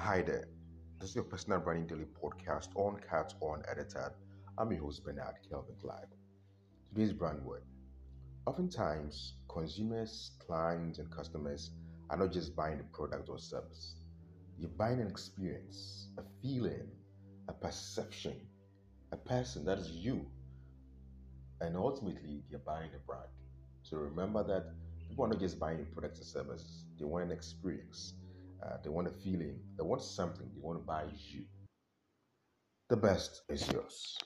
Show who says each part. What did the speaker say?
Speaker 1: Hi there. This is your personal branding daily podcast on Cat On Edited. I'm your host Bernard Kelvin Clive. Today's brand word. Oftentimes, consumers, clients, and customers are not just buying a product or service. You're buying an experience, a feeling, a perception, a person that is you. And ultimately, you're buying a brand. So remember that people are not just buying products and services, they want an experience uh, they want a feeling. They want something. They want to buy you. The best is yours.